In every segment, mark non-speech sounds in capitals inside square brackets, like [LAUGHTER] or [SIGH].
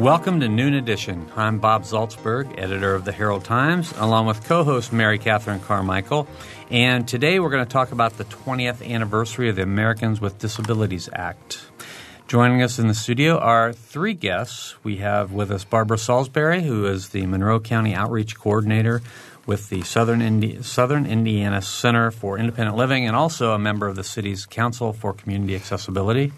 Welcome to Noon Edition. I'm Bob Zaltsberg, editor of the Herald Times, along with co host Mary Catherine Carmichael. And today we're going to talk about the 20th anniversary of the Americans with Disabilities Act. Joining us in the studio are three guests. We have with us Barbara Salisbury, who is the Monroe County Outreach Coordinator with the Southern, Indi- Southern Indiana Center for Independent Living and also a member of the city's Council for Community Accessibility.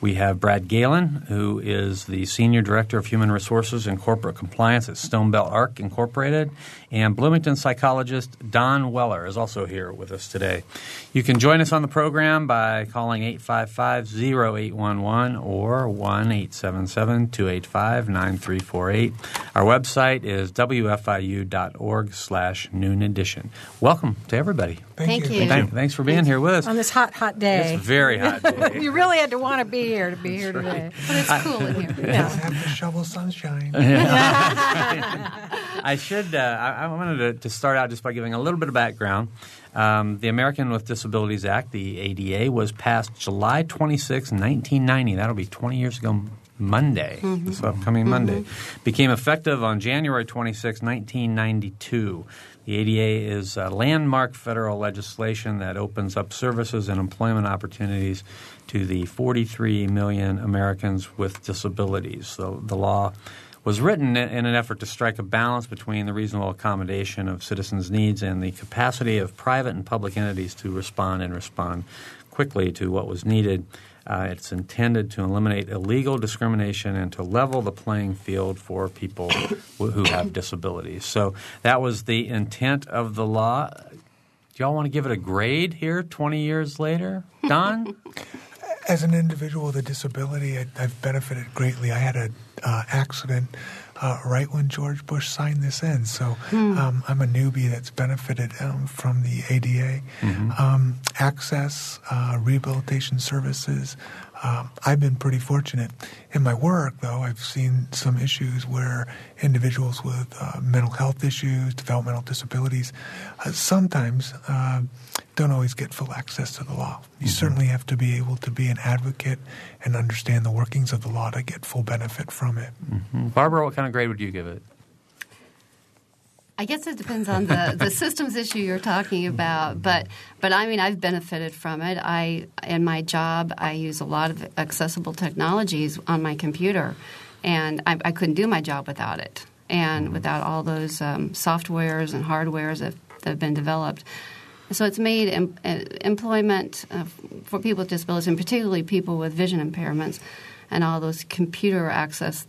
We have Brad Galen, who is the Senior Director of Human Resources and Corporate Compliance at Stonebelt Arc Incorporated. And Bloomington psychologist Don Weller is also here with us today. You can join us on the program by calling 855 0811 or 1 877 285 9348. Our website is wfiu.org slash noon edition. Welcome to everybody. Thank, Thank you. you. Thank, thanks for being here with us. On this hot, hot day. It's very hot [LAUGHS] day. you really had to want to be here to be here That's today. But it's cool in here. Yeah. Have to shovel sunshine. [LAUGHS] [LAUGHS] I should. Uh, I, I, wanted to, to, start out just by giving a little bit of background. Um, the American with Disabilities Act, the ADA, was passed July 26, 1990. That'll be 20 years ago Monday, mm-hmm. this upcoming mm-hmm. Monday. Became effective on January 26, 1992. The ADA is a landmark federal legislation that opens up services and employment opportunities to the 43 million Americans with disabilities. The, the law was written in an effort to strike a balance between the reasonable accommodation of citizens' needs and the capacity of private and public entities to respond and respond quickly to what was needed. Uh, it's intended to eliminate illegal discrimination and to level the playing field for people who have disabilities. So that was the intent of the law. Do y'all want to give it a grade here 20 years later? Don? [LAUGHS] As an individual with a disability, I, have benefited greatly. I had an uh, accident uh, right when George Bush signed this in, so hmm. um, I'm a newbie that's benefited um, from the ADA. Mm-hmm. Um, access, uh, rehabilitation services, um, I've been pretty fortunate. In my work, though, I've seen some issues where individuals with uh, mental health issues, developmental disabilities, uh, sometimes uh, don't always get full access to the law. You mm-hmm. certainly have to be able to be an advocate and understand the workings of the law to get full benefit from it. Mm-hmm. Barbara, what kind of grade would you give it? I guess it depends on the, the [LAUGHS] systems issue you're talking about, but but I mean I've benefited from it. I in my job I use a lot of accessible technologies on my computer, and I, I couldn't do my job without it, and mm-hmm. without all those um, softwares and hardwares that, that have been developed. So it's made em- uh, employment uh, for people with disabilities, and particularly people with vision impairments, and all those computer access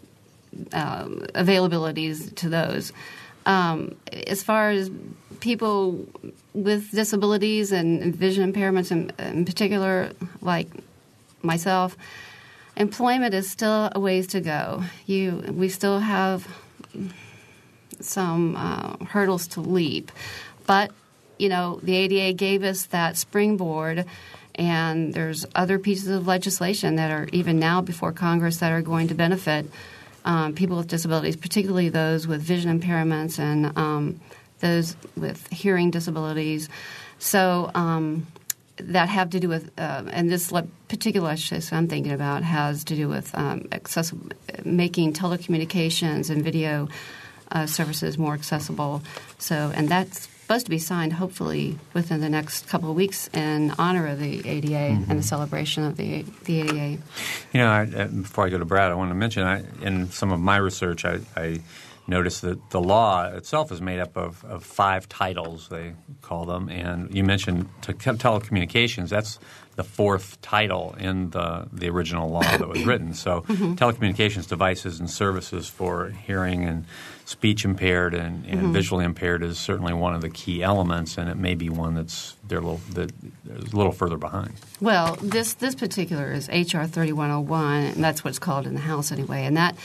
uh, availabilities to those um, as far as people with disabilities and vision impairments in, in particular, like myself, employment is still a ways to go. You, we still have some uh, hurdles to leap, but you know the ADA gave us that springboard, and there's other pieces of legislation that are even now before Congress that are going to benefit um, people with disabilities, particularly those with vision impairments and um, those with hearing disabilities. So um, that have to do with, uh, and this particular legislation I'm thinking about has to do with um, accessible, making telecommunications and video uh, services more accessible. So, and that's supposed to be signed hopefully within the next couple of weeks in honor of the ADA mm-hmm. and the celebration of the the ADA. You know, I, uh, before I go to Brad, I want to mention I, in some of my research, I, I noticed that the law itself is made up of, of five titles, they call them. And you mentioned te- telecommunications. That's the fourth title in the, the original law that was written. So, mm-hmm. telecommunications devices and services for hearing and speech impaired and, and mm-hmm. visually impaired is certainly one of the key elements, and it may be one that's they're a little, that is a little further behind. Well, this this particular is HR thirty one hundred one, and that's what it's called in the House anyway, and that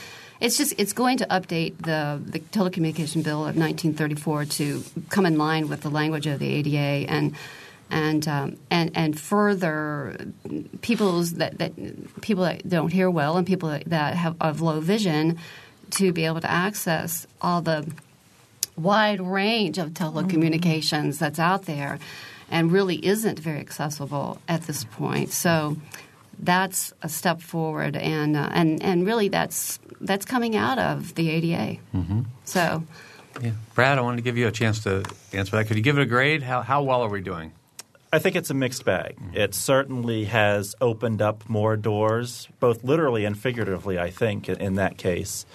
It's just it's going to update the the telecommunication bill of 1934 to come in line with the language of the ADA and and um, and and further people's that, that people that don't hear well and people that have of low vision to be able to access all the wide range of telecommunications that's out there and really isn't very accessible at this point. So that's a step forward, and uh, and and really that's that's coming out of the ADA. Mm-hmm. So, yeah. Brad, I wanted to give you a chance to answer that. Could you give it a grade? How how well are we doing? I think it's a mixed bag. It certainly has opened up more doors, both literally and figuratively. I think in, in that case.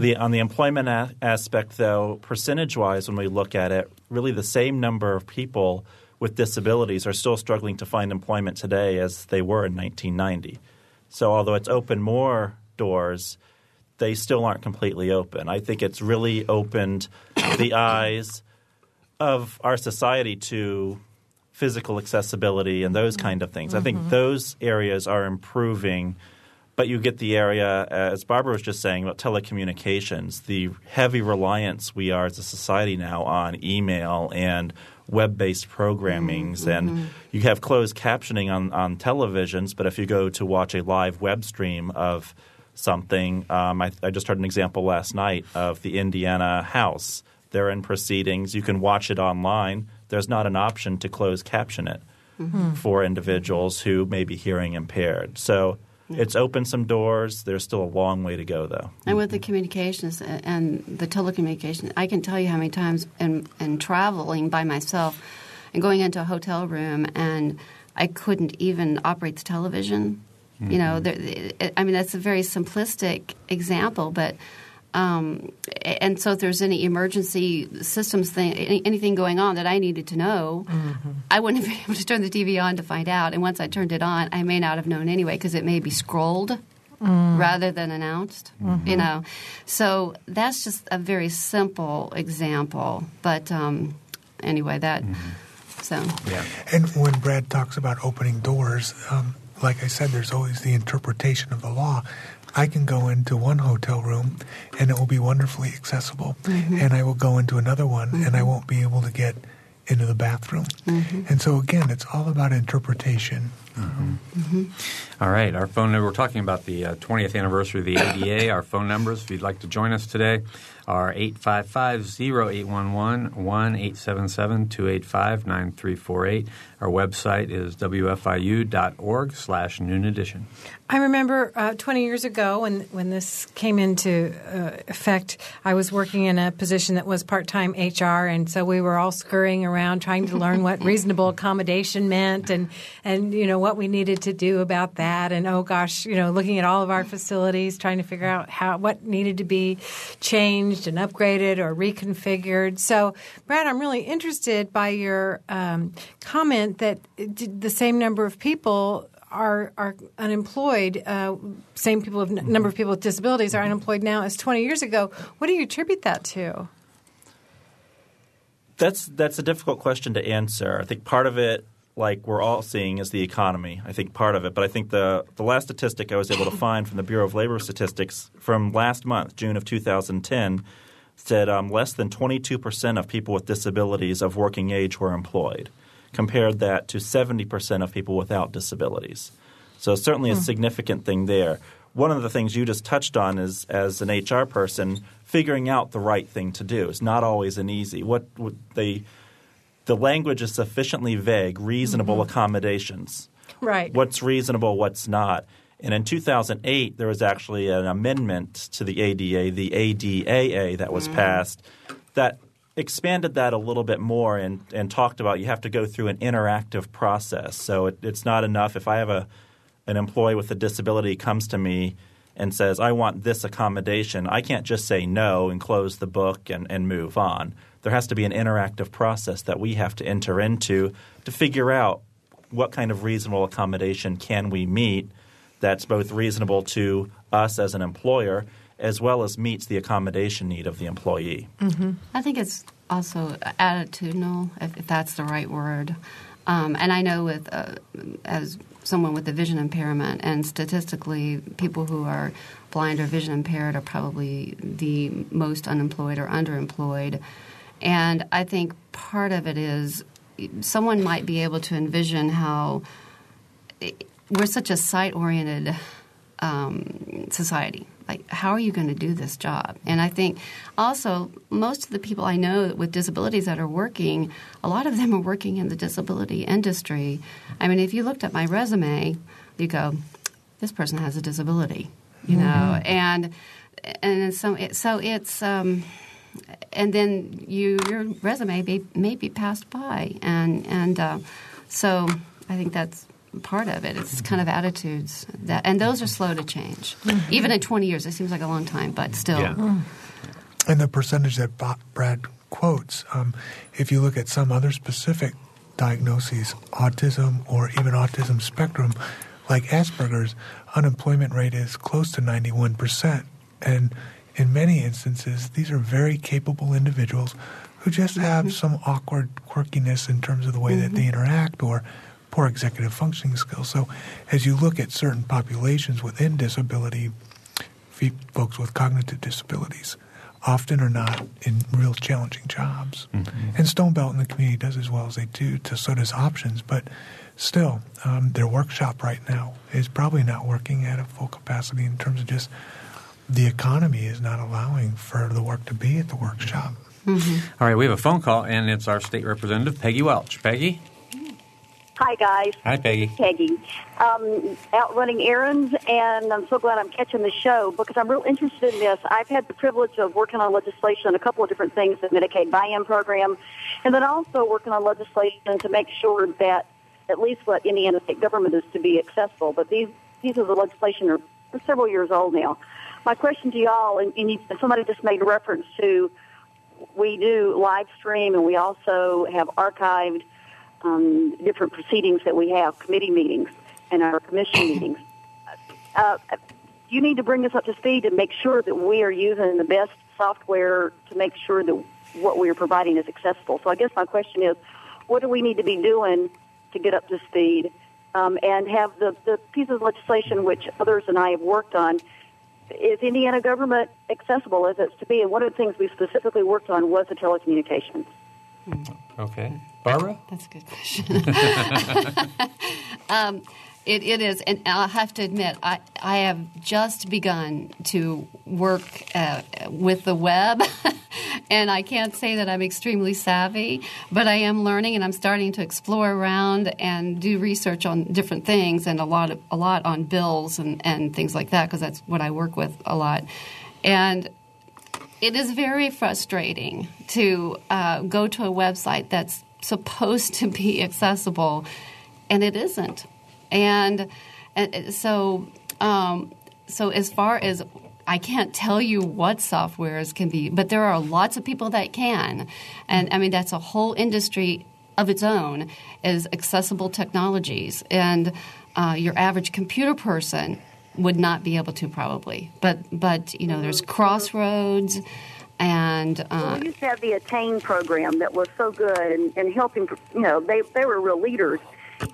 The, on the employment a- aspect, though, percentage wise, when we look at it, really the same number of people with disabilities are still struggling to find employment today as they were in 1990. So, although it's opened more doors, they still aren't completely open. I think it's really opened the eyes of our society to physical accessibility and those kind of things. I think mm-hmm. those areas are improving but you get the area, as Barbara was just saying, about telecommunications, the heavy reliance we are as a society now on email and web based programmings. Mm-hmm. And you have closed captioning on, on televisions, but if you go to watch a live web stream of something, um, I, I just heard an example last night of the Indiana House. They're in proceedings. You can watch it online. There's not an option to close caption it for individuals who may be hearing impaired. So Mm-hmm. it's opened some doors. There's still a long way to go, though. and with the communications and the telecommunication, I can tell you how many times in, in traveling by myself and going into a hotel room and I couldn't even operate the television. You know, mm-hmm. there, I mean that's a very simplistic example, but um, and so if there's any emergency systems thing, anything going on that I needed to know, I wouldn't [LAUGHS] have been able to turn the TV on to find out. And once I turned it on, I may not have known anyway because it may be scrolled rather than announced. You know, so that's just a very simple example. But um, anyway, that so Yeah. And when Brad talks about opening doors, um, like I said, there's always the interpretation of the law. I can go into one hotel room and it will be wonderfully accessible, mm-hmm. and I will go into another one and I mm-hmm. won't be able to get into the bathroom. Mm-hmm. And so, again, it's all about interpretation. All right. Our phone number, we're talking about the uh, 20th anniversary of the ADA. [COUGHS] Our phone numbers, if you'd like to join us today, are 855 0811 1 877 285 9348. Our website is wfiu.org slash noon edition. I remember uh, 20 years ago when, when this came into uh, effect, I was working in a position that was part time HR, and so we were all scurrying around trying to learn what [LAUGHS] reasonable accommodation meant and, and you know what we needed to do about that. And oh gosh, you know, looking at all of our facilities, trying to figure out how what needed to be changed and upgraded or reconfigured. So, Brad, I'm really interested by your um, comment that the same number of people are are unemployed. Uh, same people, of number of people with disabilities are unemployed now as 20 years ago. What do you attribute that to? That's that's a difficult question to answer. I think part of it, like we're all seeing, is the economy. I think part of it, but I think the the last statistic I was able to find from the Bureau of Labor Statistics from last month, June of 2010, said um, less than 22 percent of people with disabilities of working age were employed. Compared that to 70 percent of people without disabilities. So certainly a hmm. significant thing there. One of the things you just touched on is, as an HR person, figuring out the right thing to do. is not always an easy. What would they? The language is sufficiently vague. Reasonable mm-hmm. accommodations. Right. What's reasonable? What's not? And in 2008, there was actually an amendment to the ADA, the ADAA, that was mm. passed that expanded that a little bit more and, and talked about you have to go through an interactive process. So it, it's not enough if I have a an employee with a disability comes to me and says, I want this accommodation, I can't just say no and close the book and, and move on. There has to be an interactive process that we have to enter into to figure out what kind of reasonable accommodation can we meet that's both reasonable to us as an employer as well as meets the accommodation need of the employee. I think it's also attitudinal, if, if that's the right word. Um, and I know with uh, as someone with a vision impairment, and statistically, people who are blind or vision impaired are probably the most unemployed or underemployed. And I think part of it is someone might be able to envision how we're such a sight oriented um, society. Like, how are you going to do this job? And I think also most of the people I know with disabilities that are working, a lot of them are working in the disability industry. I mean, if you looked at my resume, you go, this person has a disability, you mm-hmm. know, and and so it, so it's. Um, and then you your resume may, may be passed by, and and uh, so I think that's part of it. It's kind of attitudes that, and those are slow to change. Mm-hmm. Even in 20 years, it seems like a long time, but still. Yeah. And the percentage that Brad quotes, um, if you look at some other specific diagnoses, autism or even autism spectrum, like Asperger's, unemployment rate is close to 91%. And in many instances, these are very capable individuals who just have mm-hmm. some awkward quirkiness in terms of the way mm-hmm. that they mm-hmm. interact or poor executive functioning skills. So, as you look at certain populations within disability, folks with cognitive disabilities often are not in real challenging jobs. Mm-hmm. And Stonebelt in the community does as well as they do, to, so does Options. But still, um, their workshop right now is probably not working at a full capacity in terms of just the economy is not allowing for the work to be at the workshop. Mm-hmm. All right, we have a phone call, and it's our state representative, Peggy Welch. Peggy? Hi, guys. Hi, Peggy. Peggy. Um, out running errands, and I'm so glad I'm catching the show because I'm real interested in this. I've had the privilege of working on legislation on a couple of different things, the Medicaid buy-in program, and then also working on legislation to make sure that at least what Indiana state government is to be accessible. But these pieces of the legislation are several years old now. My question to y'all, and, and you, somebody just made reference to, we do live stream and we also have archived um, different proceedings that we have, committee meetings and our commission meetings. Uh, you need to bring us up to speed to make sure that we are using the best software to make sure that what we are providing is accessible. So I guess my question is, what do we need to be doing to get up to speed um, and have the, the pieces of legislation which others and I have worked on is Indiana government accessible as it's to be? And one of the things we specifically worked on was the telecommunications. Okay. Barbara? That's a good question. [LAUGHS] um, it, it is, and I have to admit, I, I have just begun to work uh, with the web, [LAUGHS] and I can't say that I'm extremely savvy, but I am learning, and I'm starting to explore around and do research on different things, and a lot of, a lot on bills and, and things like that, because that's what I work with a lot. And it is very frustrating to uh, go to a website that's supposed to be accessible, and it isn't. And, and so, um, so as far as I can't tell you what softwares can be, but there are lots of people that can, and I mean that's a whole industry of its own is accessible technologies, and uh, your average computer person would not be able to probably, but but you know there's Crossroads. And uh, well, we used to have the Attain program that was so good and, and helping. You know, they they were real leaders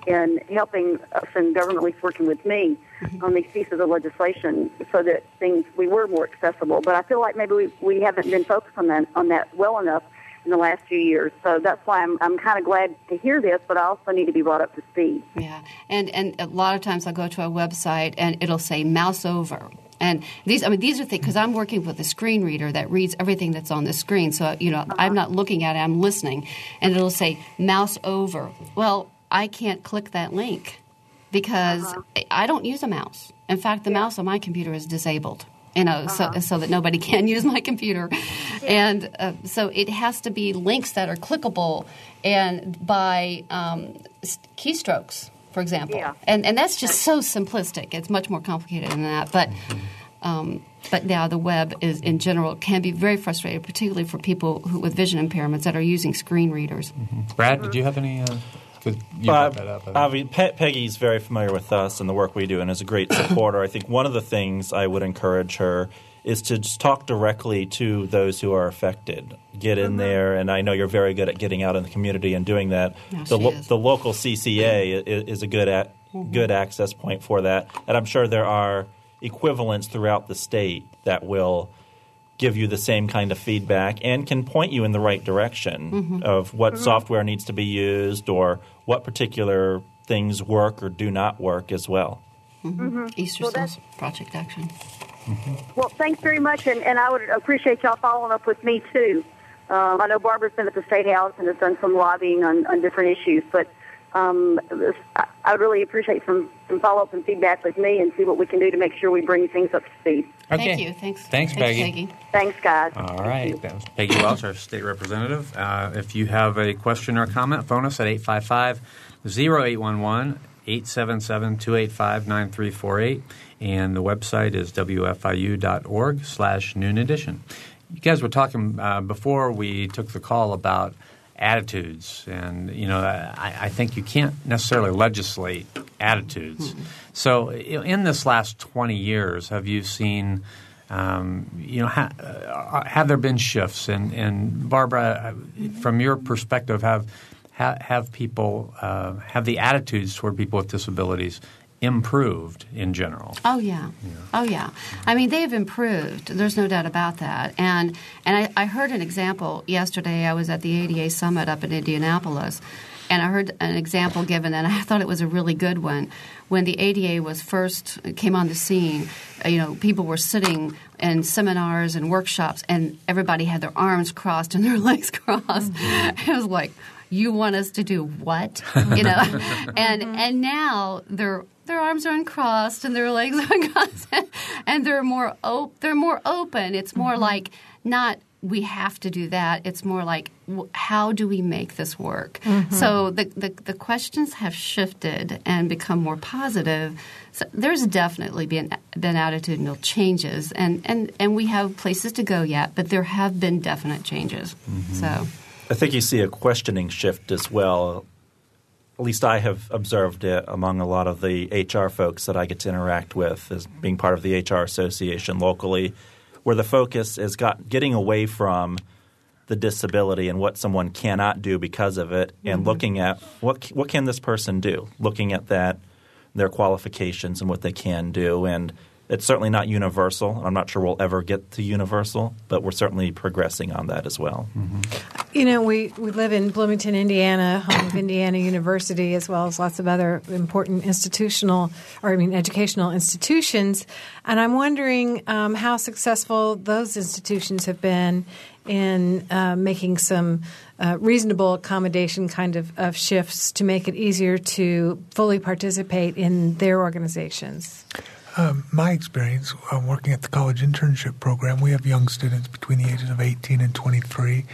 in helping us in government, at least working with me, mm-hmm. on these pieces of legislation, so that things we were more accessible. But I feel like maybe we we haven't been focused on that on that well enough in the last few years. So that's why I'm I'm kind of glad to hear this, but I also need to be brought up to speed. Yeah, and and a lot of times I'll go to a website and it'll say mouse over and these, I mean, these are things because I'm working with a screen reader that reads everything that's on the screen. So you know, uh-huh. I'm not looking at it; I'm listening, and it'll say mouse over. Well, I can't click that link because uh-huh. I don't use a mouse. In fact, the yeah. mouse on my computer is disabled. You know, uh-huh. so, so that nobody [LAUGHS] can use my computer, yeah. and uh, so it has to be links that are clickable and by um, keystrokes for example. Yeah. And and that's just so simplistic. It's much more complicated than that. But um, but now the web is in general can be very frustrating, particularly for people who, with vision impairments that are using screen readers. Mm-hmm. Brad, did you have any? Uh, you uh, that up, I mean, Pe- Peggy's very familiar with us and the work we do, and is a great [COUGHS] supporter. I think one of the things I would encourage her is to just talk directly to those who are affected. Get in there, and I know you're very good at getting out in the community and doing that. Yeah, the, she lo- is. the local CCA is, is a good a- good access point for that, and I'm sure there are equivalents throughout the state that will give you the same kind of feedback and can point you in the right direction mm-hmm. of what mm-hmm. software needs to be used or what particular things work or do not work as well. Mm-hmm. Easter Well, Seals Project Action. Well, thanks very much, and, and I would appreciate y'all following up with me too. Um, I know Barbara's been at the State House and has done some lobbying on, on different issues, but um, I, I would really appreciate some, some follow up and feedback with me and see what we can do to make sure we bring things up to speed. Okay. Thank you. Thanks. Thanks, Peggy. Thanks, guys. All right. That was Peggy Welch, our state representative. Uh, if you have a question or comment, phone us at 855 0811 877 285 9348. And the website is wfiu.org slash noon edition. You guys were talking uh, before we took the call about attitudes. And, you know, I, I think you can't necessarily legislate attitudes. So, in this last 20 years, have you seen um, you know, ha, uh, have there been shifts? And, and Barbara, uh, from your perspective, have have people uh, have the attitudes toward people with disabilities improved in general? Oh yeah. oh yeah. I mean, they've improved. There's no doubt about that. And and I, I heard an example yesterday. I was at the ADA summit up in Indianapolis, and I heard an example given, and [LAUGHS] I thought it was a really good one. When the ADA was first came on the scene, uh, you know, people were sitting in seminars and workshops, and everybody had their arms crossed and [LAUGHS] their legs crossed. It was like. You want us to do what? You know, [LAUGHS] and and now they're their arms are uncrossed and their legs [LAUGHS] are uncrossed, and they're more op- they're more open. It's more mm-hmm. like not we have to do that. It's more like w- how do we make this work? Mm-hmm. So the, the the questions have shifted and become more positive. So there's definitely been been attitudinal changes, and, and, and we have places to go yet, but there have been definite changes. Mm-hmm. So. I think you see a questioning shift as well. At least I have observed it among a lot of the HR folks that I get to interact with as being part of the HR association locally, where the focus is got getting away from the disability and what someone cannot do because of it, and mm-hmm. looking at what what can this person do, looking at that their qualifications and what they can do, and it's certainly not universal. I'm not sure we'll ever get to universal, but we're certainly progressing on that as well. You know, we, we live in Bloomington, Indiana, home of Indiana University, as well as lots of other important institutional, or I mean, educational institutions. And I'm wondering um, how successful those institutions have been in uh, making some uh, reasonable accommodation kind of, of shifts to make it easier to fully participate in their organizations. Um, my experience uh, working at the college internship program, we have young students between the ages of 18 and 23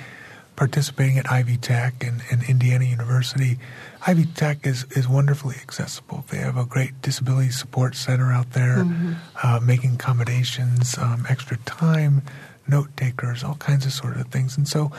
participating at Ivy Tech and, and Indiana University. Ivy Tech is, is wonderfully accessible. They have a great disability support center out there, uh, making accommodations, um, extra time, note takers, all kinds of sort of things. And so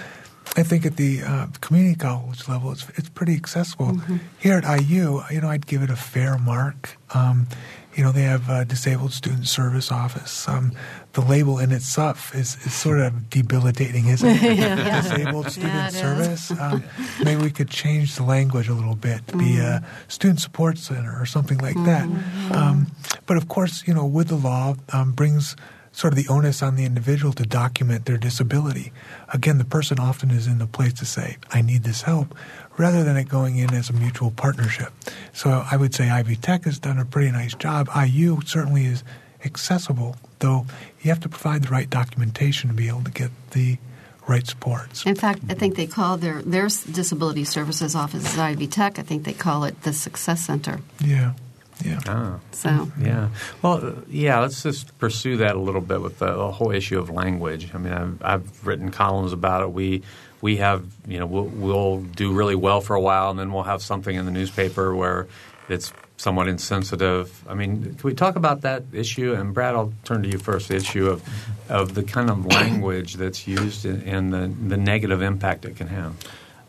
I think at the uh, community college level, it's, it's pretty accessible. Here at IU, you know, I'd give it a fair mark. Um, you know, they have a disabled student service office. Um, the label in itself is, is sort of debilitating, isn't it? [LAUGHS] Disabled student Yeah, it service. [LAUGHS] Um, maybe we could change the language a little bit to be a student support center or something like that. Um, but of course, you know, with the law um, brings sort of the onus on the individual to document their disability. Again, the person often is in the place to say, I need this help, rather than it going in as a mutual partnership. So I would say Ivy Tech has done a pretty nice job. IU certainly is accessible, though you have to provide the right documentation to be able to get the right supports. In fact, I think they call their their disability services office is Ivy Tech. I think they call it the Success Center. Yeah, yeah. Ah. So Yeah. Well, yeah, let's just pursue that a little bit with the, the whole issue of language. I mean, I've, I've written columns about it. We we have, you know, we'll, we'll do really well for a while, and then we'll have something in the newspaper where it's somewhat insensitive. I mean, can we talk about that issue? And Brad, I'll turn to you first. The issue of of the kind of language that's used and, and the the negative impact it can have.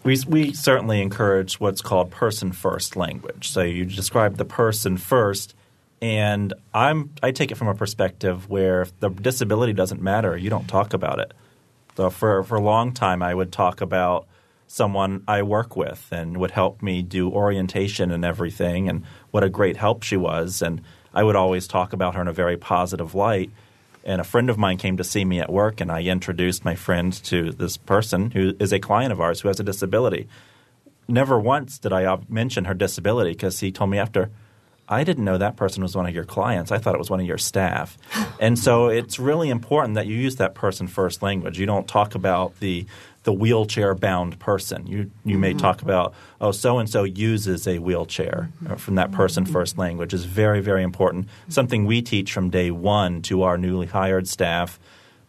We, we certainly encourage what's called person first language. So you describe the person first, And I'm I take it from a perspective where if the disability doesn't matter, you don't talk about it. So for for a long time, I would talk about someone I work with and would help me do orientation and everything, and what a great help she was. And I would always talk about her in a very positive light. And a friend of mine came to see me at work, and I introduced my friend to this person who is a client of ours who has a disability. Never once did I mention her disability because he told me after, I didn't know that person was one of your clients. I thought it was one of your staff. [LAUGHS] and so it's really important that you use that person first language. You don't talk about the the wheelchair bound person. You you mm-hmm. may talk about oh so and so uses a wheelchair mm-hmm. from that person mm-hmm. first language is very very important. Something we teach from day 1 to our newly hired staff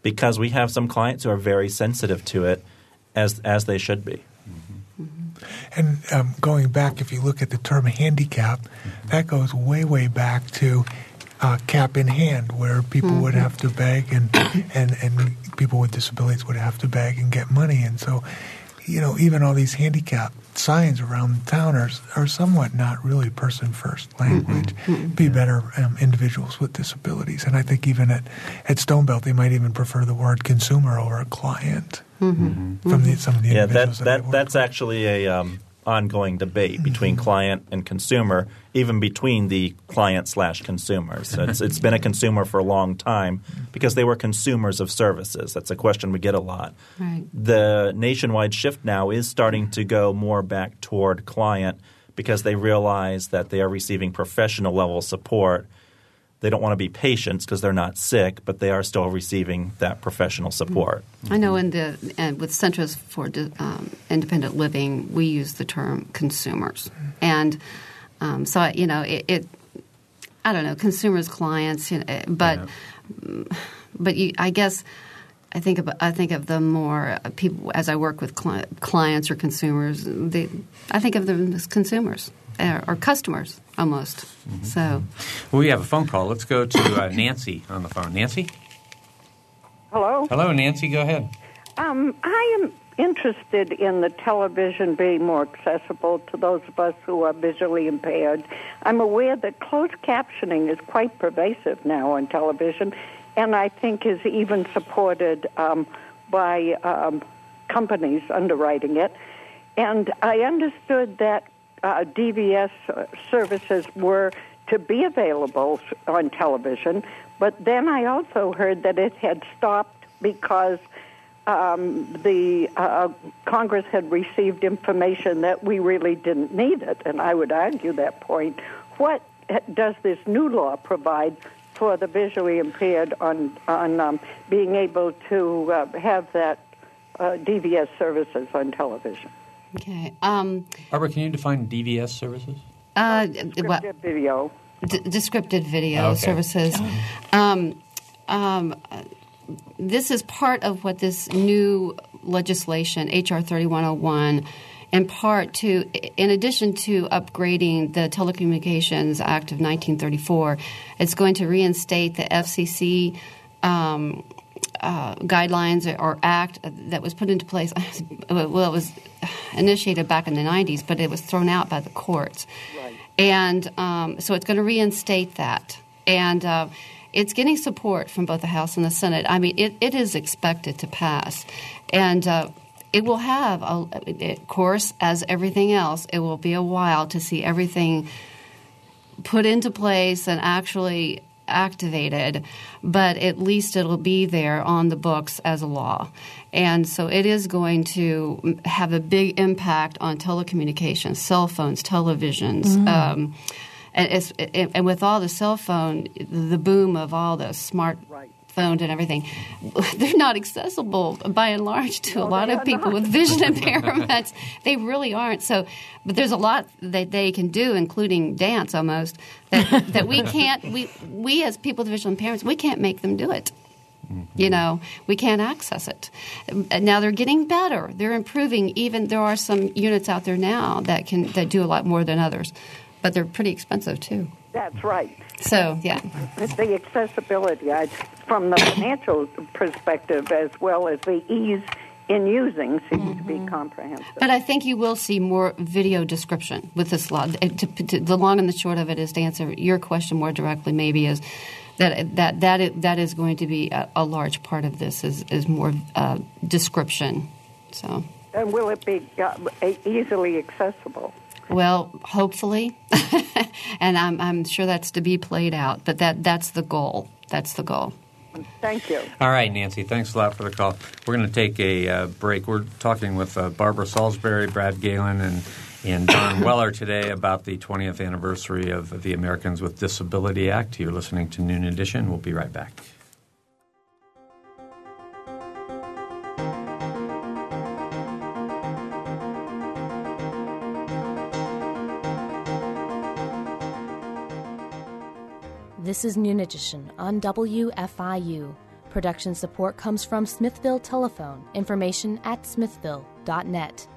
because we have some clients who are very sensitive to it as as they should be. And um, going back, if you look at the term handicap, that goes way, way back to uh, cap in hand, where people mm-hmm. would have to beg and, and, and people with disabilities would have to beg and get money. And so, you know, even all these handicap signs around town are, are somewhat not really person first language. Mm-hmm. Be better um, individuals with disabilities. And I think even at, at Stonebelt, they might even prefer the word consumer over a client. Mm-hmm. From the, some of the yeah, that, that, that that's actually a um, ongoing debate between mm-hmm. client and consumer, even between the client slash consumers. So it's, it's been a consumer for a long time because they were consumers of services. That's a question we get a lot. Right. The nationwide shift now is starting to go more back toward client because they realize that they are receiving professional level support – they don't want to be patients because they're not sick, but they are still receiving that professional support. I know in the and with Centers for um, Independent Living, we use the term consumers, and um, so you know it, it, I don't know consumers, clients, you know, but yeah. but you, I guess. I think of I think of them more uh, people as I work with cli- clients or consumers. They, I think of them as consumers or, or customers almost. Mm-hmm. So, well, we have a phone call. Let's go to uh, Nancy on the phone. Nancy. Hello. Hello, Nancy. Go ahead. Um, I am interested in the television being more accessible to those of us who are visually impaired. I'm aware that closed captioning is quite pervasive now on television, and I think is even supported um, by um, companies underwriting it. And I understood that uh, DVS services were to be available on television, but then I also heard that it had stopped because um, the uh, Congress had received information that we really didn't need it, and I would argue that point. What does this new law provide for the visually impaired on on um, being able to uh, have that uh, DVS services on television? Okay. Um, Barbara, can you define DVS services? Uh, descriptive video. D- descriptive video okay. services. Um, um, this is part of what this new legislation, HR 3101, in part to, in addition to upgrading the Telecommunications Act of 1934, it's going to reinstate the FCC um, uh, guidelines or act that was put into place. [LAUGHS] well, it was initiated back in the 90s, but it was thrown out by the courts. Right. And um, so it's going to reinstate that. And uh, it's getting support from both the House and the Senate. I mean, it, it is expected to pass. And uh, it will have, a, of course, as everything else, it will be a while to see everything put into place and actually activated, but at least it'll be there on the books as a law. And so it is going to have a big impact on telecommunications, cell phones, televisions. Mm-hmm. Um, and, and, with all the cell phone, the boom of all the smart right phoned and everything, [LAUGHS] they're not accessible by and large to no, a lot of people not. with vision [LAUGHS] impairments. they really aren't. So, but there's a lot that they can do, including dance almost, that, that we [LAUGHS] can't, we, we as people with visual impairments, we can't make them do it. Mm-hmm. You know, we can't access it. Now they're getting better. They're improving. Even there are some units out there now that can that do a lot more than others, but they're pretty expensive too. That's right. So, yeah. The accessibility, I, from the financial perspective, as well as the ease in using seems to be comprehensive. But I think you will see more video description with this law. To- to- The long and the short of it is to answer your question more directly. Maybe is that that that is, that is going to be a, a large part of this is is more uh, description. So. and will it be uh, easily accessible? Well, hopefully, [LAUGHS] and I'm, I'm sure that's to be played out. But that that's the goal. That's the goal. Thank you. All right, Nancy, thanks a lot for the call. We're going to take a uh, break. We're talking with uh, Barbara Salisbury, Brad Galen, and, and Don [COUGHS] Weller today about the 20th anniversary of the Americans with Disability Act. You're listening to Noon Edition. We'll be right back. This is Noon Edition on WFIU. Production support comes from Smithville Telephone. Information at smithville.net.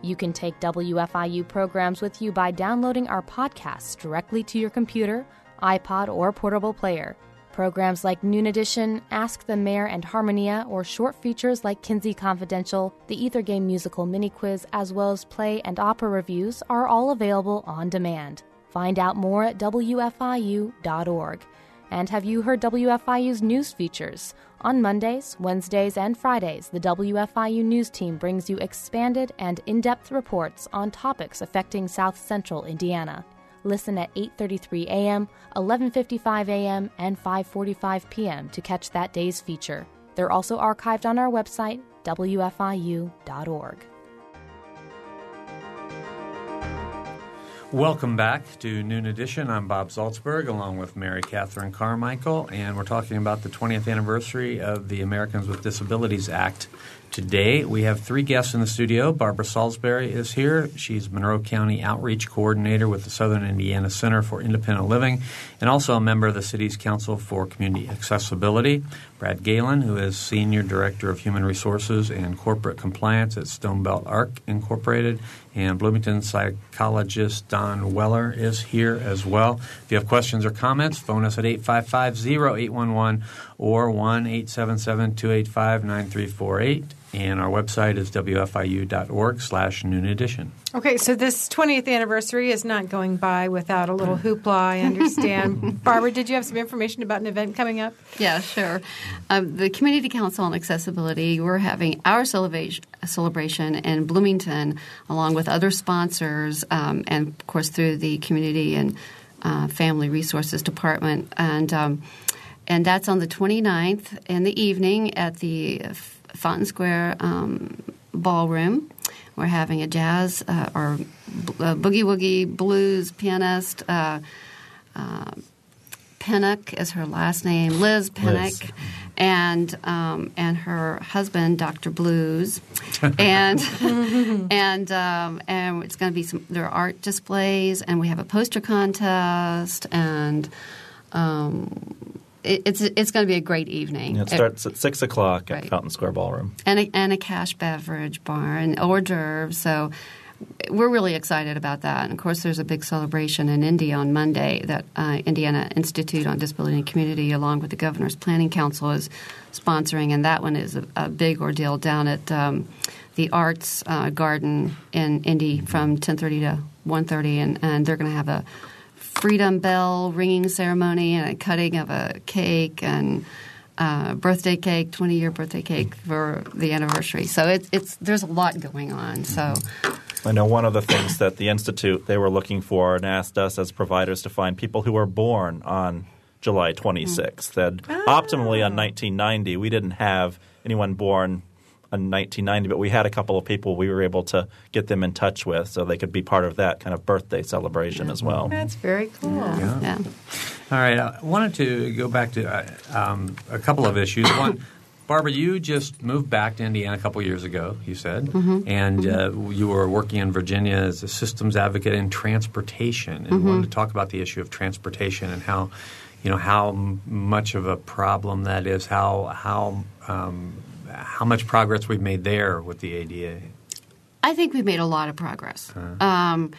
You can take WFIU programs with you by downloading our podcasts directly to your computer, iPod, or portable player. Programs like Noon Edition, Ask the Mayor and Harmonia, or short features like Kinsey Confidential, the Ether Game musical mini quiz, as well as play and opera reviews are all available on demand. Find out more at WFIU.org. And have you heard WFIU's news features? On Mondays, Wednesdays, and Fridays, the WFIU news team brings you expanded and in-depth reports on topics affecting South Central Indiana. Listen at 8:33 a.m., 11:55 a.m., and 5:45 p.m. to catch that day's feature. They're also archived on our website, wfiu.org. Welcome back to Noon Edition. I'm Bob Zaltsberg along with Mary Catherine Carmichael, and we're talking about the 20th anniversary of the Americans with Disabilities Act. Today, we have three guests in the studio. Barbara Salisbury is here. She's Monroe County Outreach Coordinator with the Southern Indiana Center for Independent Living and also a member of the City's Council for Community Accessibility. Brad Galen, who is Senior Director of Human Resources and Corporate Compliance at Stonebelt Arc Incorporated. And Bloomington psychologist Don Weller is here as well. If you have questions or comments, phone us at 855-0811 or 1-877-285-9348. And our website is wfiu.org slash noon edition. Okay, so this 20th anniversary is not going by without a little hoopla, I understand. [LAUGHS] Barbara, did you have some information about an event coming up? Yeah, sure. Um, the Community Council on Accessibility, we're having our celebration, celebration in Bloomington, along with other sponsors, um, and of course through the Community and uh, Family Resources Department. And, um, and that's on the 29th in the evening at the Fountain Square um, Ballroom. We're having a jazz uh, or uh, boogie woogie blues pianist. Uh, uh, Pennock is her last name, Liz Pennock, Liz. and um, and her husband, Dr. Blues, [LAUGHS] and [LAUGHS] and um, and it's going to be some there are art displays, and we have a poster contest, and um, it, it's it's going to be a great evening. It starts at 6 o'clock at Right. Fountain Square Ballroom. and a, and a cash beverage bar and hors d'oeuvres. So we're really excited about that. And of course, there's a big celebration in Indy on Monday that uh, Indiana Institute on Disability and Community, along with the Governor's Planning Council, is sponsoring, and that one is a, a big ordeal down at um, the Arts uh, Garden in Indy from 10:30 to 1:30, and, and they're going to have a freedom bell ringing ceremony and a cutting of a cake and uh, birthday cake, 20 year birthday cake for the anniversary. So it's it's there's a lot going on. So I know one of the things that the Institute they were looking for and asked us as providers to find people who were born on July 26th. That optimally on 1990, we didn't have anyone born in 1990, but we had a couple of people we were able to get them in touch with so they could be part of that kind of birthday celebration as well. That's very cool. yeah. yeah. All right. I wanted to go back to uh, um, a couple of issues. One, Barbara, you just moved back to Indiana a couple years ago, you said, and Uh, you were working in Virginia as a systems advocate in transportation, and wanted to talk about the issue of transportation and how, you know, how m- much of a problem that is, how how um, how much progress we've made there with the ADA. I think we've made a lot of progress. Um,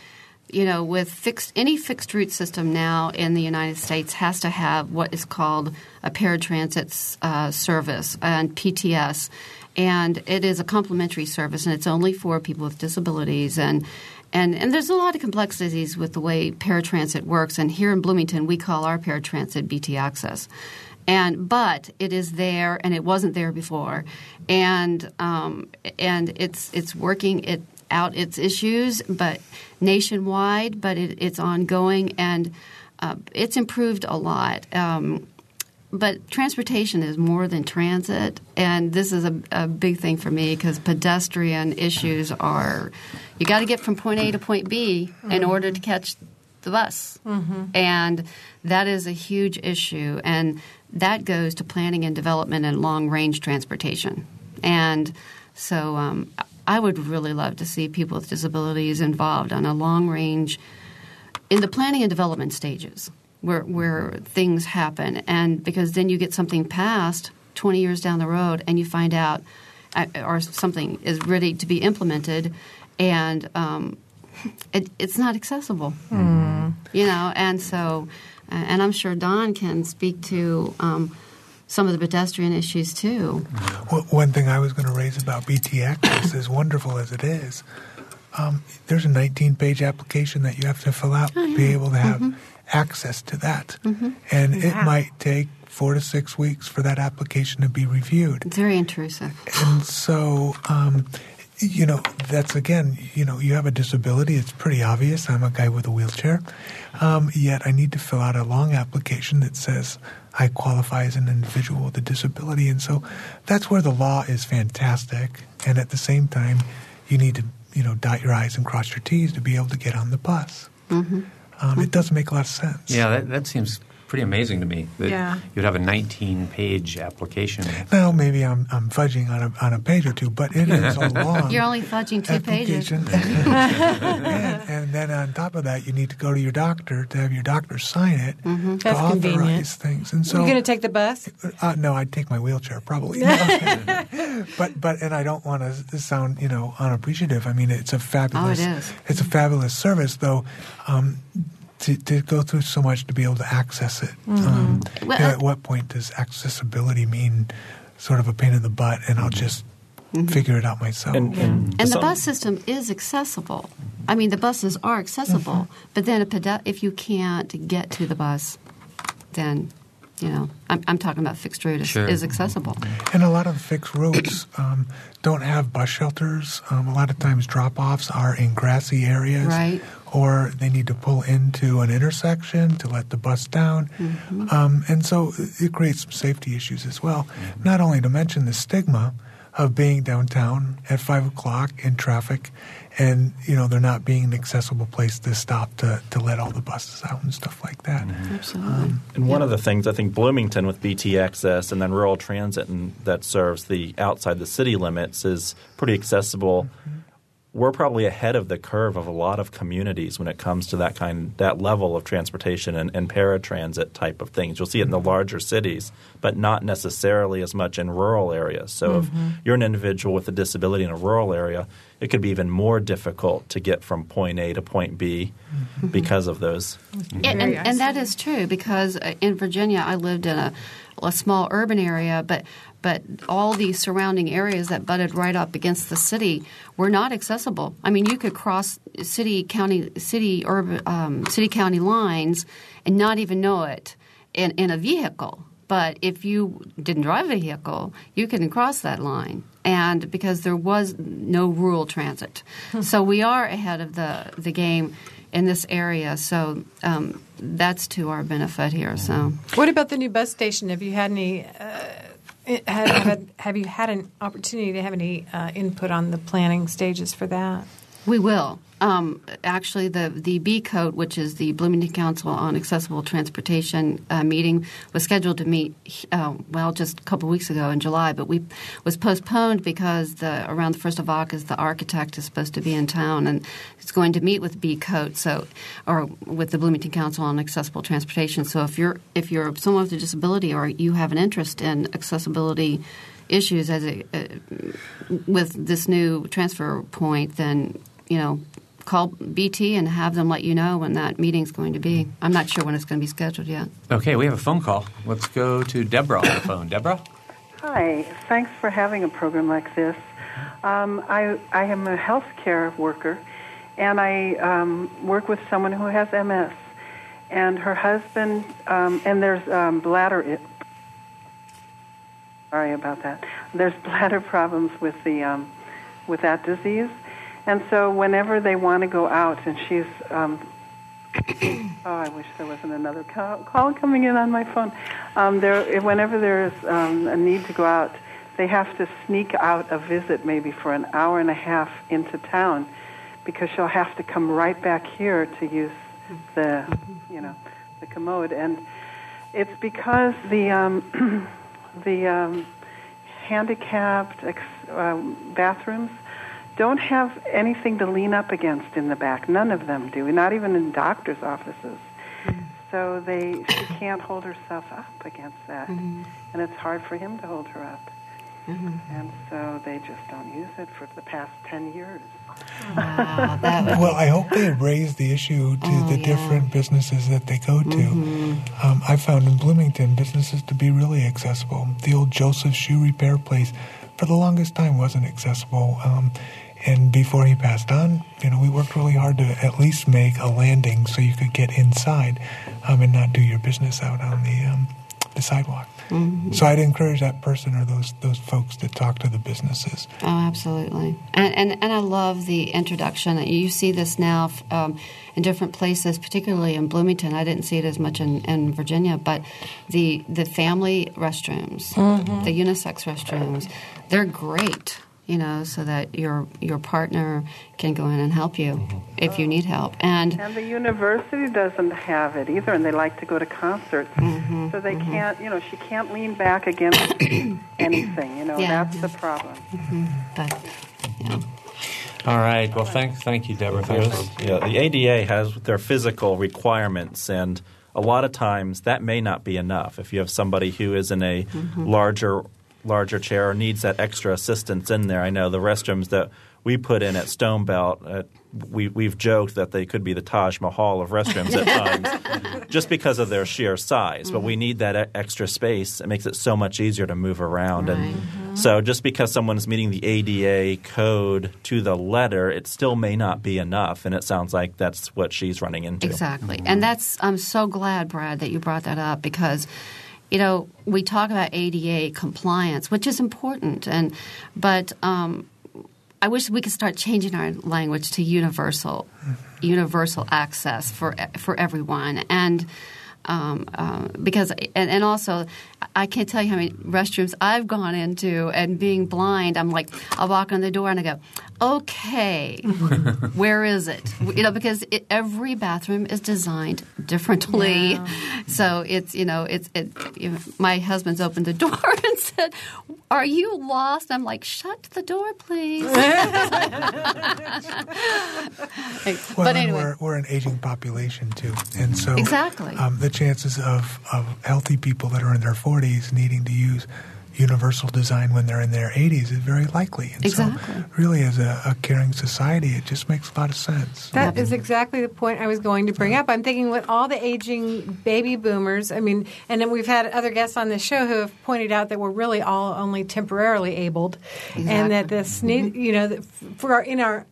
you know, with fixed any fixed route system now in the United States has to have what is called a paratransit uh, service and PTS, and it is a complimentary service, and it's only for people with disabilities and. And, and there's a lot of complexities with the way paratransit works. And here in Bloomington, we call our paratransit BT Access and but it is there and it wasn't there before and um, and it's it's working it out its issues but nationwide but it, it's ongoing and uh, it's improved a lot um, but transportation is more than transit, and this is a, a big thing for me because pedestrian issues are you got to get from point A to point B mm-hmm. in order to catch the bus, mm-hmm. and that is a huge issue. And that goes to planning and development and long range transportation. And so um, I would really love to see people with disabilities involved on a long range in the planning and development stages where where things happen and because then you get something passed 20 years down the road and you find out uh, or something is ready to be implemented and um, [LAUGHS] it, it's not accessible mm. you know and so and I'm sure Don can speak to um, some of the pedestrian issues too. Well, one thing I was going to raise about BT Access, as wonderful as it is, um, there's a 19 page application that you have to fill out oh, yeah. to be able to have mm-hmm. access to that. Mm-hmm. And it might take four to six weeks for that application to be reviewed. It's very intrusive. And so, um, you know, that's again, you know, you have a disability. It's pretty obvious. I'm a guy with a wheelchair. Um, yet I need to fill out a long application that says I qualify as an individual with a disability. And so that's where the law is fantastic. And at the same time, you need to, you know, dot your I's and cross your T's to be able to get on the bus. Mm-hmm. Um, it doesn't make a lot of sense. Yeah, that, that seems pretty amazing to me that yeah. you'd have a 19 page application. Now, maybe I'm, I'm fudging on a, on a page or two, but it is a [LAUGHS] long You're only fudging two pages. [LAUGHS] and, and, then on top of that, you need to go to your doctor to have your doctor sign it mm-hmm. to That's authorize convenient. things. And so, You're going to take the bus? Uh, no, I'd take my wheelchair probably. [LAUGHS] but but and I don't want to sound you know unappreciative. I mean, it's a fabulous. Oh, it is. It's a fabulous service, though. Um, to, to go through so much to be able to access it. Mm-hmm. Um, well, at what point does accessibility mean sort of a pain in the butt, and I'll just mm-hmm. figure it out myself? And, and, and the bus system is accessible. I mean, the buses are accessible, mm-hmm. but then ped- if you can't get to the bus, then you know, I'm, I'm, talking about fixed route is, sure. is, accessible. And a lot of fixed routes [COUGHS] um, don't have bus shelters. Um, a lot of times drop offs are in grassy areas. Right or they need to pull into an intersection to let the bus down. Mm-hmm. Um, and so it creates some safety issues as well. Mm-hmm. Not only to mention the stigma of being downtown at five o'clock in traffic and you know there not being an accessible place to stop to, to let all the buses out and stuff like that. Mm-hmm. Absolutely. Um, and one of the things I think Bloomington with BT Access and then rural transit and that serves the outside the city limits is pretty accessible. Mm-hmm we're probably ahead of the curve of a lot of communities when it comes to that kind that level of transportation and, and paratransit type of things. You'll see it in the larger cities, but not necessarily as much in rural areas. So mm-hmm. if you're an individual with a disability in a rural area, it could be even more difficult to get from point A to point B mm-hmm. because of those. Mm-hmm. And, and, and, that is true because uh, in Virginia, I lived in a, a small urban area, but but all these surrounding areas that butted right up against the city were not accessible. I mean, you could cross city county city urban um, city county lines and not even know it in, in a vehicle. But if you didn't drive a vehicle, you couldn't cross that line, and because there was no rural transit, hmm. so we are ahead of the the game in this area. So um, that's to our benefit here. So, what about the new bus station? Have you had any? Uh, have, have, have, you had an opportunity to have any uh, input on the planning stages for that? We will. Um, actually, the the B Coat, which is the Bloomington Council on Accessible Transportation uh, meeting, was scheduled to meet uh, well just a couple weeks ago in July, but we was postponed because the around the first of August, the architect is supposed to be in town and is going to meet with BCOAT, so or with the Bloomington Council on Accessible Transportation. So if you're if you're someone with a disability or you have an interest in accessibility issues as a, uh, with this new transfer point, then you know call BT and have them let you know when that meeting's going to be. I'm not sure when it's going to be scheduled yet. Okay, we have a phone call. Let's go to Deborah on the phone. Deborah? Hi, thanks for having a program like this. Um, I, I am a healthcare worker, and I um, work with someone who has MS. And her husband, um, and there's um, bladder. Sorry about that. There's [LAUGHS] bladder problems with the um, with that disease, and so whenever they want to go out, and she's um, [COUGHS] oh, I wish there wasn't another call, call coming in on my phone. Um, there, whenever there's um, a need to go out, they have to sneak out a visit maybe for an hour and a half into town because she'll have to come right back here to use the, you know, the commode. And it's because the um, [CLEARS THROAT] the um, handicapped ex- uh, bathrooms don't have anything to lean up against in the back. None of them do, not even in doctors' offices. Mm-hmm. So they she can't hold herself up against that, mm-hmm. and it's hard for him to hold her up. Mm-hmm. And so they just don't use it for the past 10 years. Wow, well, I hope they raise the issue to oh, the yeah. different businesses that they go to. Mm-hmm. Um, I found in Bloomington businesses to be really accessible. The old Joseph Shoe Repair place, for the longest time, wasn't accessible. Um, and before he passed on, you know, we worked really hard to at least make a landing so you could get inside um, and not do your business out on the um, the sidewalk. Mm-hmm. So I'd encourage that person or those those folks to talk to the businesses. Oh, absolutely. And and, and I love the introduction. You see this now um, in different places, particularly in Bloomington. I didn't see it as much in, in Virginia, but the the family restrooms, mm-hmm. the unisex restrooms, they're great you know, so that your your partner can go in and help you mm-hmm. if you need help. And and the university doesn't have it either, and they like to go to concerts, mm-hmm, so they mm-hmm. can't. You know, she can't lean back against [COUGHS] anything. You know, yeah. that's the problem. Mm-hmm. But yeah. All right. Well, thank thank you, Deborah. Thanks. Yeah, the ADA has their physical requirements and a lot of times that may not be enough if you have somebody who is in a mm-hmm. larger larger chair or needs that extra assistance in there. I know the restrooms that we put in at Stonebelt, uh, we, we've joked that they could be the Taj Mahal of restrooms at times [LAUGHS] just because of their sheer size. Mm-hmm. But we mm-hmm. need that extra space. It makes it so much easier to move around. Right. And mm-hmm. so just because someone is meeting the ADA code to the letter, it still may not be enough. And it sounds like that's what she's running into. Exactly. Mm-hmm. And that's I'm so glad, Brad, that you brought that up because – you know, we talk about ADA compliance, which is important, and but um, I wish we could start changing our language to universal, universal access for for everyone, and um, uh, because and, and, also I can't tell you how many restrooms I've gone into and being blind, I'm like I'll walk on the door and I go, okay, [LAUGHS] where is it? You know, because it, every bathroom is designed differently, yeah. so it's you know it's it, you know, my husband's opened the [LAUGHS] door and said, "Are you lost?" I'm like, "Shut the door, please." [LAUGHS] well, but anyway, we're, we're an aging population too, and so exactly. Um, the chances of, of healthy people that are in their 40s needing to use universal design when they're in their 80s is very likely. And exactly. so, really, as a, a, caring society, it just makes a lot of sense. That is exactly the point I was going to bring up. I'm thinking with all the aging baby boomers, I mean, and then we've had other guests on the show who have pointed out that we're really all only temporarily abled, exactly. and that this need, mm-hmm. you know, for our, in our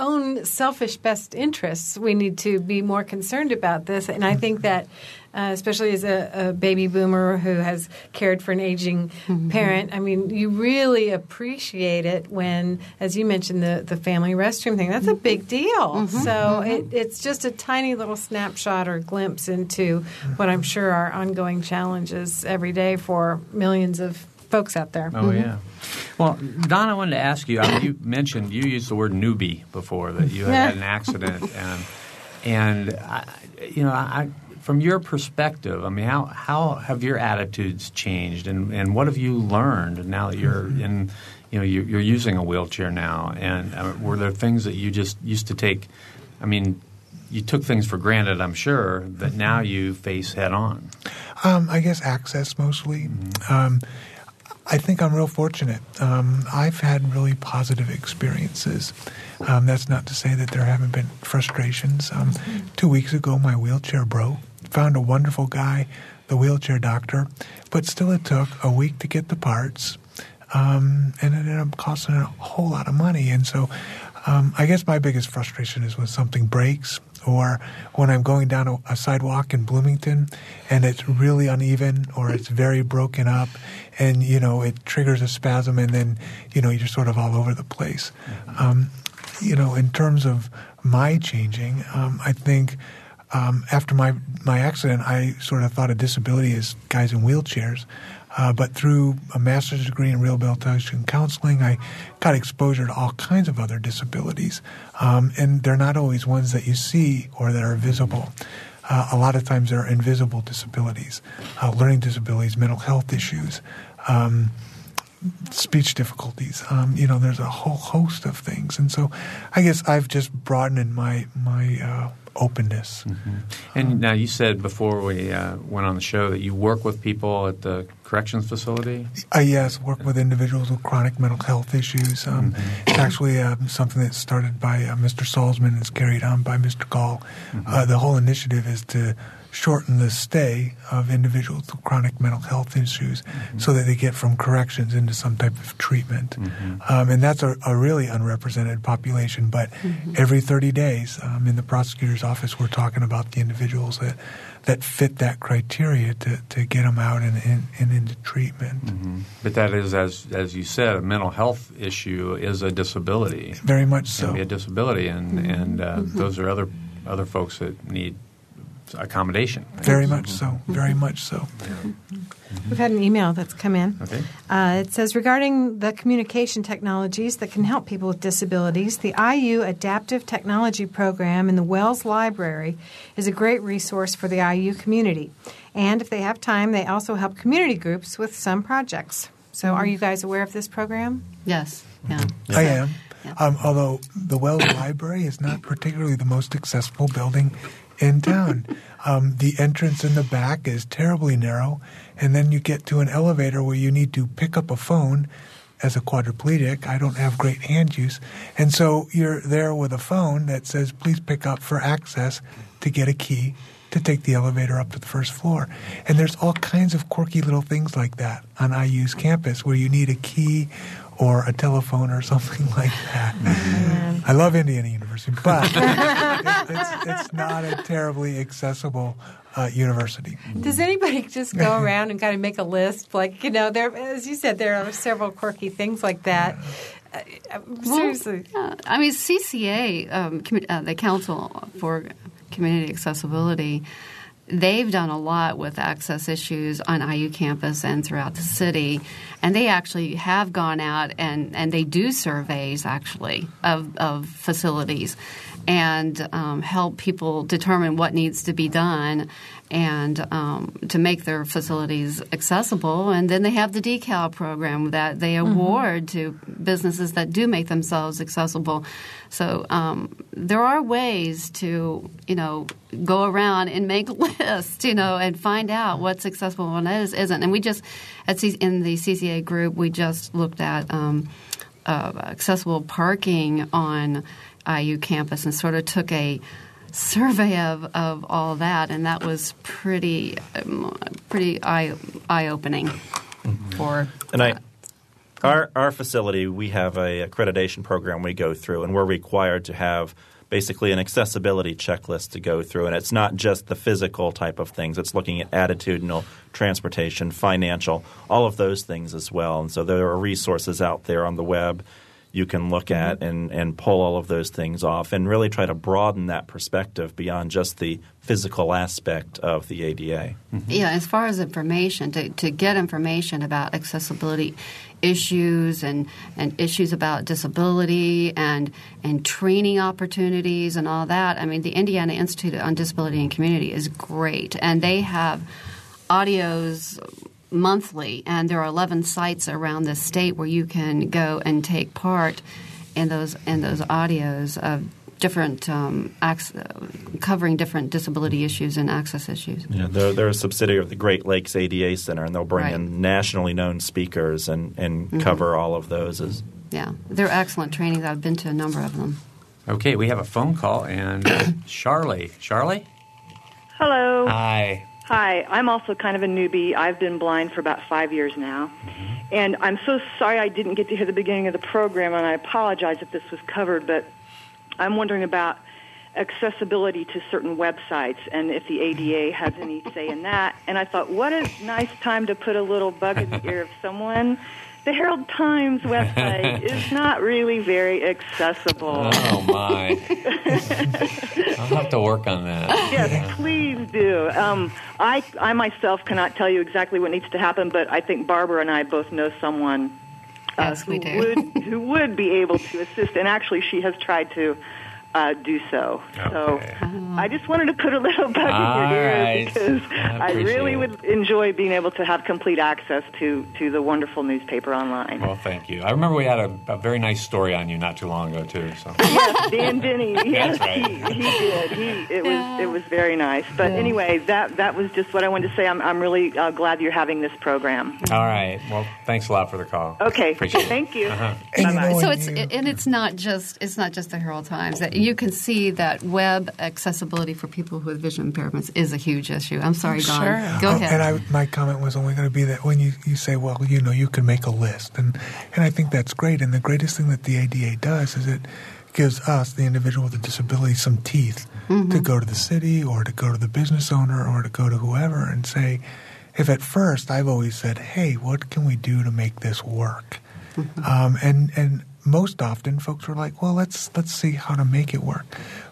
own selfish best interests, we need to be more concerned about this. And I think that uh, especially as a, a, baby boomer who has cared for an aging mm-hmm. parent. I mean, you really appreciate it when, as you mentioned, the, the family restroom thing. That's a mm-hmm. big deal. Mm-hmm. So mm-hmm. It, it's just a tiny little snapshot or glimpse into what I'm sure are ongoing challenges every day for millions of folks out there. Oh, yeah. Well, Don, I wanted to ask you. I mean, you mentioned you used the word newbie before that you had, had an accident, and and I, you know I from your perspective, I mean, how how have your attitudes changed, and, and what have you learned now that you're mm-hmm. in, you know, you're, you're using a wheelchair now, and uh, were there things that you just used to take? I mean, you took things for granted, I'm sure, that now mm-hmm. you face head on. Um, I guess access mostly. Mm-hmm. Um, I think I'm real fortunate. Um, I've had really positive experiences. Um, that's not to say that there haven't been frustrations. Um. Two weeks ago, my wheelchair broke found a wonderful guy the wheelchair doctor, but still it took a week to get the parts, um, and it ended up costing a whole lot of money. And so, um, I guess my biggest frustration is when something breaks or when I'm going down a, a, sidewalk in Bloomington and it's really uneven or it's very broken up and you know it triggers a spasm and then you know you're sort of all over the place. Mm-hmm. Um, you know, in terms of my changing, um, I think um, after my my accident, I sort of thought of disability as guys in wheelchairs. Uh, but through a master's degree in rehabilitation counseling, I got exposure to all kinds of other disabilities. Um, and they're not always ones that you see or that are visible. Uh, a lot of times they're invisible disabilities, uh, learning disabilities, mental health issues, um, speech difficulties. Um, you know, there's a whole host of things. And so I guess I've just broadened my, my uh, openness. Mm-hmm. And now you said before we uh, went on the show that you work with people at the corrections facility. Uh, yes, work with individuals with chronic mental health issues. Um, mm-hmm. It's actually uh, something that's started by uh, Mr. Salzman and is carried on by Mr. Gaal. Mm-hmm. Uh, the whole initiative is to shorten the stay of individuals with chronic mental health issues mm-hmm. so that they get from corrections into some type of treatment. Mm-hmm. Um, and that's a, a, really unrepresented population. But mm-hmm. every 30 days um, in the prosecutor's office, we're talking about the individuals that, that fit that criteria to, to get them out and, and, and into treatment. Mm-hmm. But that is, as, as you said, a mental health issue is a disability. Very much so. It can be a disability, and, mm-hmm. and uh, mm-hmm. those are other, other folks that need – accommodation. Right? Very much so. Very much so. We've had an email that's come in. Okay. Uh, it says regarding the communication technologies that can help people with disabilities, the IU Adaptive Technology Program in the Wells Library is a great resource for the IU community. And if they have time, they also help community groups with some projects. So, are you guys aware of this program? Yes. Yeah. I am. Yeah. Um, although the Wells Library is not particularly the most accessible building in town. [LAUGHS] Um, the entrance in the back is terribly narrow, and then you get to an elevator where you need to pick up a phone. As a quadriplegic, I don't have great hand use, and so you're there with a phone that says, "Please pick up for access to get a key to take the elevator up to the first floor." And there's all kinds of quirky little things like that on IU's campus where you need a key or a telephone or [LAUGHS] something like that. Mm-hmm. I love Indiana University, but [LAUGHS] it, it's, it's not a terribly accessible uh, university. Does anybody just go around and kind of make a list? Like, you know, there, as you said, there are several quirky things like that. Uh, seriously. Well, uh, I mean, CCA, um, uh, the Council for Community Accessibility, they've done a lot with access issues on IU campus and throughout the city. And they actually have gone out and, and they do surveys actually of, of facilities and um, help people determine what needs to be done and um, to make their facilities accessible. And then they have the decal program that they mm-hmm. award mm-hmm. to businesses that do make themselves accessible. So um, there are ways to, you know, go around and make [LAUGHS] lists, you know, and find out what's accessible and what is, isn't. And we just, at C- in the CCA group, we just looked at um, uh, accessible parking on IU campus and sort of took a survey of, of all that, and that was pretty um, pretty eye eye opening mm-hmm. for. And I, our our facility, we have a accreditation program we go through, and we're required to have basically an accessibility checklist to go through, and it's not just the physical type of things. It's looking at attitudinal, transportation, financial, all of those things as well. And so there are resources out there on the web you can look at mm-hmm. and, and pull all of those things off and really try to broaden that perspective beyond just the physical aspect of the ADA. Mm-hmm. Yeah, as far as information, to, to get information about accessibility issues and, and issues about disability and, and training opportunities and all that, I mean, the Indiana Institute on Disability and Community is great, and they have audios monthly, and there are 11 sites around the state where you can go and take part in those in those audios of different um, covering different disability issues and access issues. Yeah, they're, they're, a subsidiary of the Great Lakes ADA Center, and they'll bring right. in nationally known speakers and, and mm-hmm. cover all of those. As yeah, they're excellent trainings. I've been to a number of them. Okay, we have a phone call, and [COUGHS] Charlie, Charlie. Hello. Hi. Hi, I'm also kind of a newbie. I've been blind for about five years now. And I'm so sorry I didn't get to hear the beginning of the program, and I apologize if this was covered, but I'm wondering about accessibility to certain websites and if the ADA has any say in that. And I thought, what a nice time to put a little bug in the ear of someone the Herald Times website [LAUGHS] is not really very accessible. Oh my! [LAUGHS] I'll have to work on that. Yes, yeah. please do. Um, I I myself cannot tell you exactly what needs to happen, but I think Barbara and I both know someone uh, yes, who would who would be able to assist. And actually, she has tried to uh, do so. Okay. So I just wanted to put a little bug All in your ear right. because I, I, really it. would enjoy being able to have complete access to, to the wonderful newspaper online. Well, thank you. I remember we had a, a very nice story on you not too long ago too. So [LAUGHS] yes, Dan Denny. [LAUGHS] Yes, right. he, he did. He it was it was very nice. But anyway, that that was just what I wanted to say. I'm I'm really uh, glad you're having this program. All right. Well, thanks a lot for the call. Okay. Appreciate it. Thank you. Uh-huh. And you know, So it's you- and it's not just it's not just the Herald Times that you can see that web accessibility for people with vision impairments is a huge issue. I'm sorry, Don. Sure. Go Oh, ahead. And I, my comment was only going to be that when you, you say, well, you know, you can make a list. And, and I think that's great. And the greatest thing that the ADA does is it gives us, the individual with a disability, some teeth to mm-hmm. go to the city or to go to the business owner or to go to whoever and say, if at first I've always said, hey, what can we do to make this work? Mm-hmm. Um, and, and most often folks are like, well, let's, let's see how to make it work.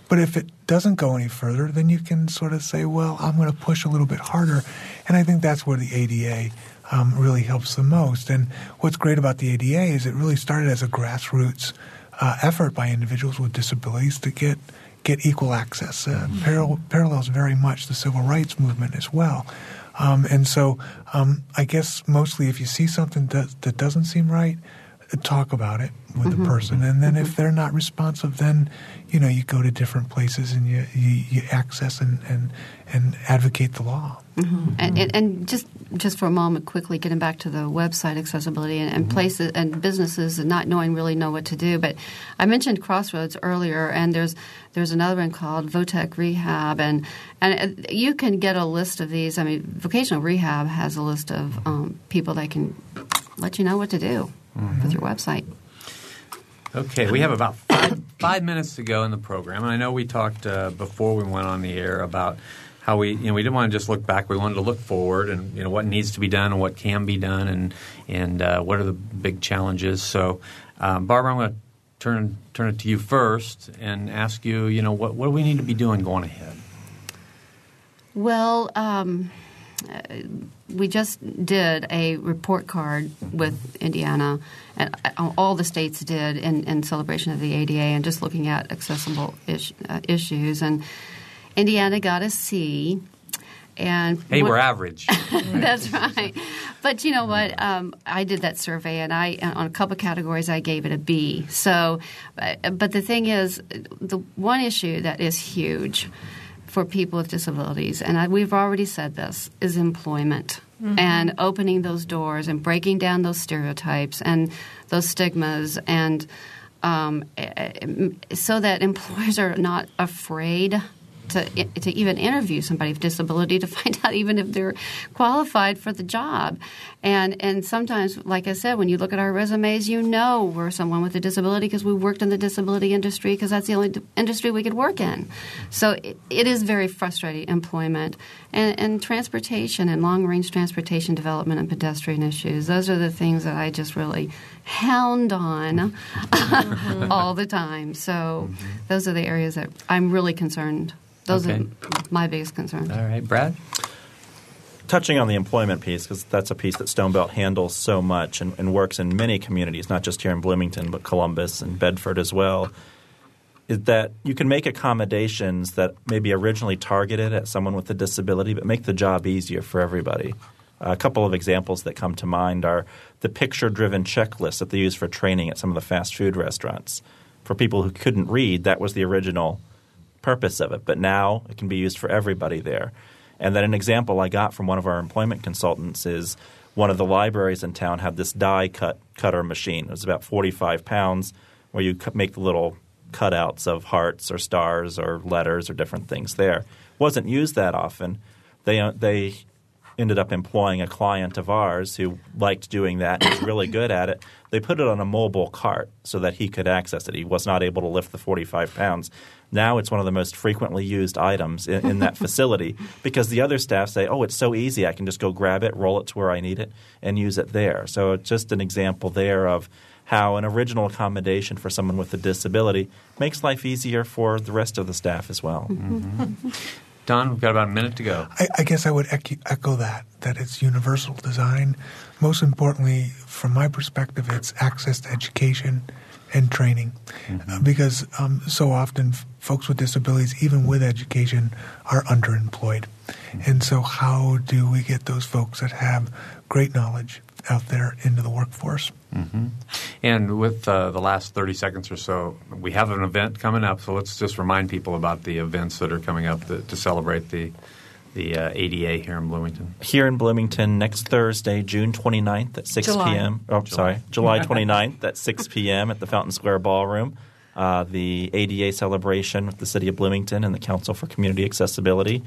But if it doesn't go any further, then you can sort of say, well, I'm going to push a little bit harder. And I think that's where the ADA um, really helps the most. And what's great about the ADA is it really started as a grassroots uh, effort by individuals with disabilities to get get equal access. Uh, paral- parallels very much the civil rights movement as well. Um, and so um, I guess mostly if you see something that, that doesn't seem right, talk about it with the person. And then if they're not responsive then you know you go to different places and you, you, you access and, and, and advocate the law. And, and, and just just for a moment, quickly getting back to the website accessibility and, and places and businesses and not knowing really know what to do. But I mentioned Crossroads earlier, and there's there's another one called Votech Rehab, and and uh, you can get a list of these. I mean, vocational rehab has a list of um, people that can let you know what to do with your website. Okay, we have about five, five minutes to go in the program, and I know we talked uh, before we went on the air about how we, you know, we didn't want to just look back. We wanted to look forward, and you know what needs to be done and what can be done, and and uh, what are the big challenges. So, um, Barbara, I'm going to turn turn it to you first and ask you, you know, what what do we need to be doing going ahead? Well, um, we just did a report card with Indiana, and uh, all the states did in, in celebration of the ADA, and just looking at accessible uh, issues. And Indiana got a C. And Hey, what- we're average. [LAUGHS] That's right. But you know what? Um, I did that survey, and I on a couple categories I gave it a B. So, but, but the thing is, the one issue that is huge for people with disabilities, and I, we've already said this, is employment. And opening those doors and breaking down those stereotypes and those stigmas, and um, eh, eh, so that employers are not afraid to to even interview somebody with disability to [LAUGHS] find out even if they're qualified for the job. And and sometimes, like I said, when you look at our resumes, you know we're someone with a disability because we worked in the disability industry because that's the only industry we could work in. So it, it is very frustrating employment and, and transportation and long range transportation development and pedestrian issues. Those are the things that I just really hound on mm-hmm. [LAUGHS] all the time. So mm-hmm. those are the areas that I'm really concerned. Those Okay. are my biggest concerns. All right, Brad. touching on the employment piece, because that's a piece that Stonebelt handles so much and, and works in many communities, not just here in Bloomington, but Columbus and Bedford as well, is that you can make accommodations that maybe originally targeted at someone with a disability, but make the job easier for everybody. A couple of examples that come to mind are the picture driven checklists that they use for training at some of the fast food restaurants. For people who couldn't read, that was the original purpose of it, but now it can be used for everybody there. And then an example I got from one of our employment consultants is one of the libraries in town had this die cut cutter machine. It was about 45 pounds where you make the little cutouts of hearts or stars or letters or different things there. Wasn't used that often, they uh, they ended up employing a client of ours who liked doing that and was really good at it. They put it on a mobile cart so that he could access it. He was not able to lift the 45 pounds. Now it's one of the most frequently used items in, in that facility [LAUGHS] because the other staff say, oh, it's so easy. I can just go grab it, roll it to where I need it, and use it there. So it's just an example there of how an original accommodation for someone with a disability makes life easier for the rest of the staff as well. Mm-hmm. [LAUGHS] Don, we've got about a minute to go. I, I guess I would echo that, that it's universal design. Most importantly, from my perspective, it's access to education and training. Mm-hmm. Because um, so often f- folks with disabilities, even with education, are underemployed. Mm-hmm. And so, how do we get those folks that have great knowledge out there into the workforce? Mm-hmm. And with uh, the last 30 seconds or so, we have an event coming up. So let's just remind people about the events that are coming up to, to celebrate the the uh, ADA here in Bloomington. Here in Bloomington next Thursday, June 29th at 6 July. p.m. Oh, July. sorry, July [LAUGHS] 29th at 6 p.m. at the Fountain Square Ballroom. Uh, the ADA celebration with the City of Bloomington and the Council for Community Accessibility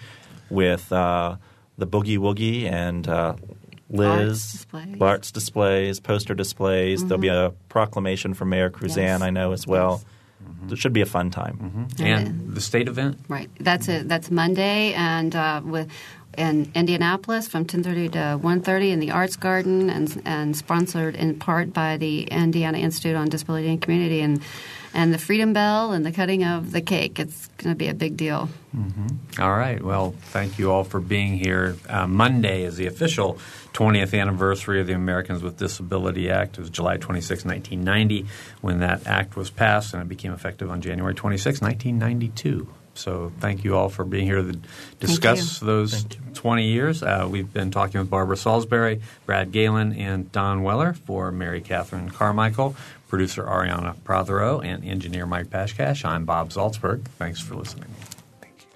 with uh, the Boogie Woogie and uh, Liz, Arts displays. arts displays, poster displays. Mm-hmm. There'll be a proclamation from Mayor Kruzan, Yes. I know, as well. It should be a fun time. And the state event? Right. That's it. That's Monday, and uh, with in Indianapolis from 10:30 to 1:30 in the Arts Garden, and and sponsored in part by the Indiana Institute on Disability and Community, and and the Freedom Bell and the cutting of the cake. It's going to be a big deal. All right. Well, thank you all for being here. Uh, Monday is the official 20th anniversary of the Americans with Disability Act. It was July 26, 1990, when that act was passed, and it became effective on January 26, 1992. So thank you all for being here to discuss those 20 years. Uh, we've been talking with Barbara Salisbury, Brad Galen, and Don Weller for Mary Catherine Carmichael, producer Ariana Prothero, and engineer Mike Pashkash. I'm Bob Zaltsberg. Thanks for listening. Thank you.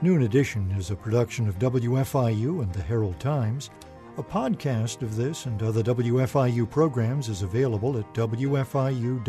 Noon Edition is a production of WFIU and the Herald Times. A podcast of this and other WFIU programs is available at WFIU.org.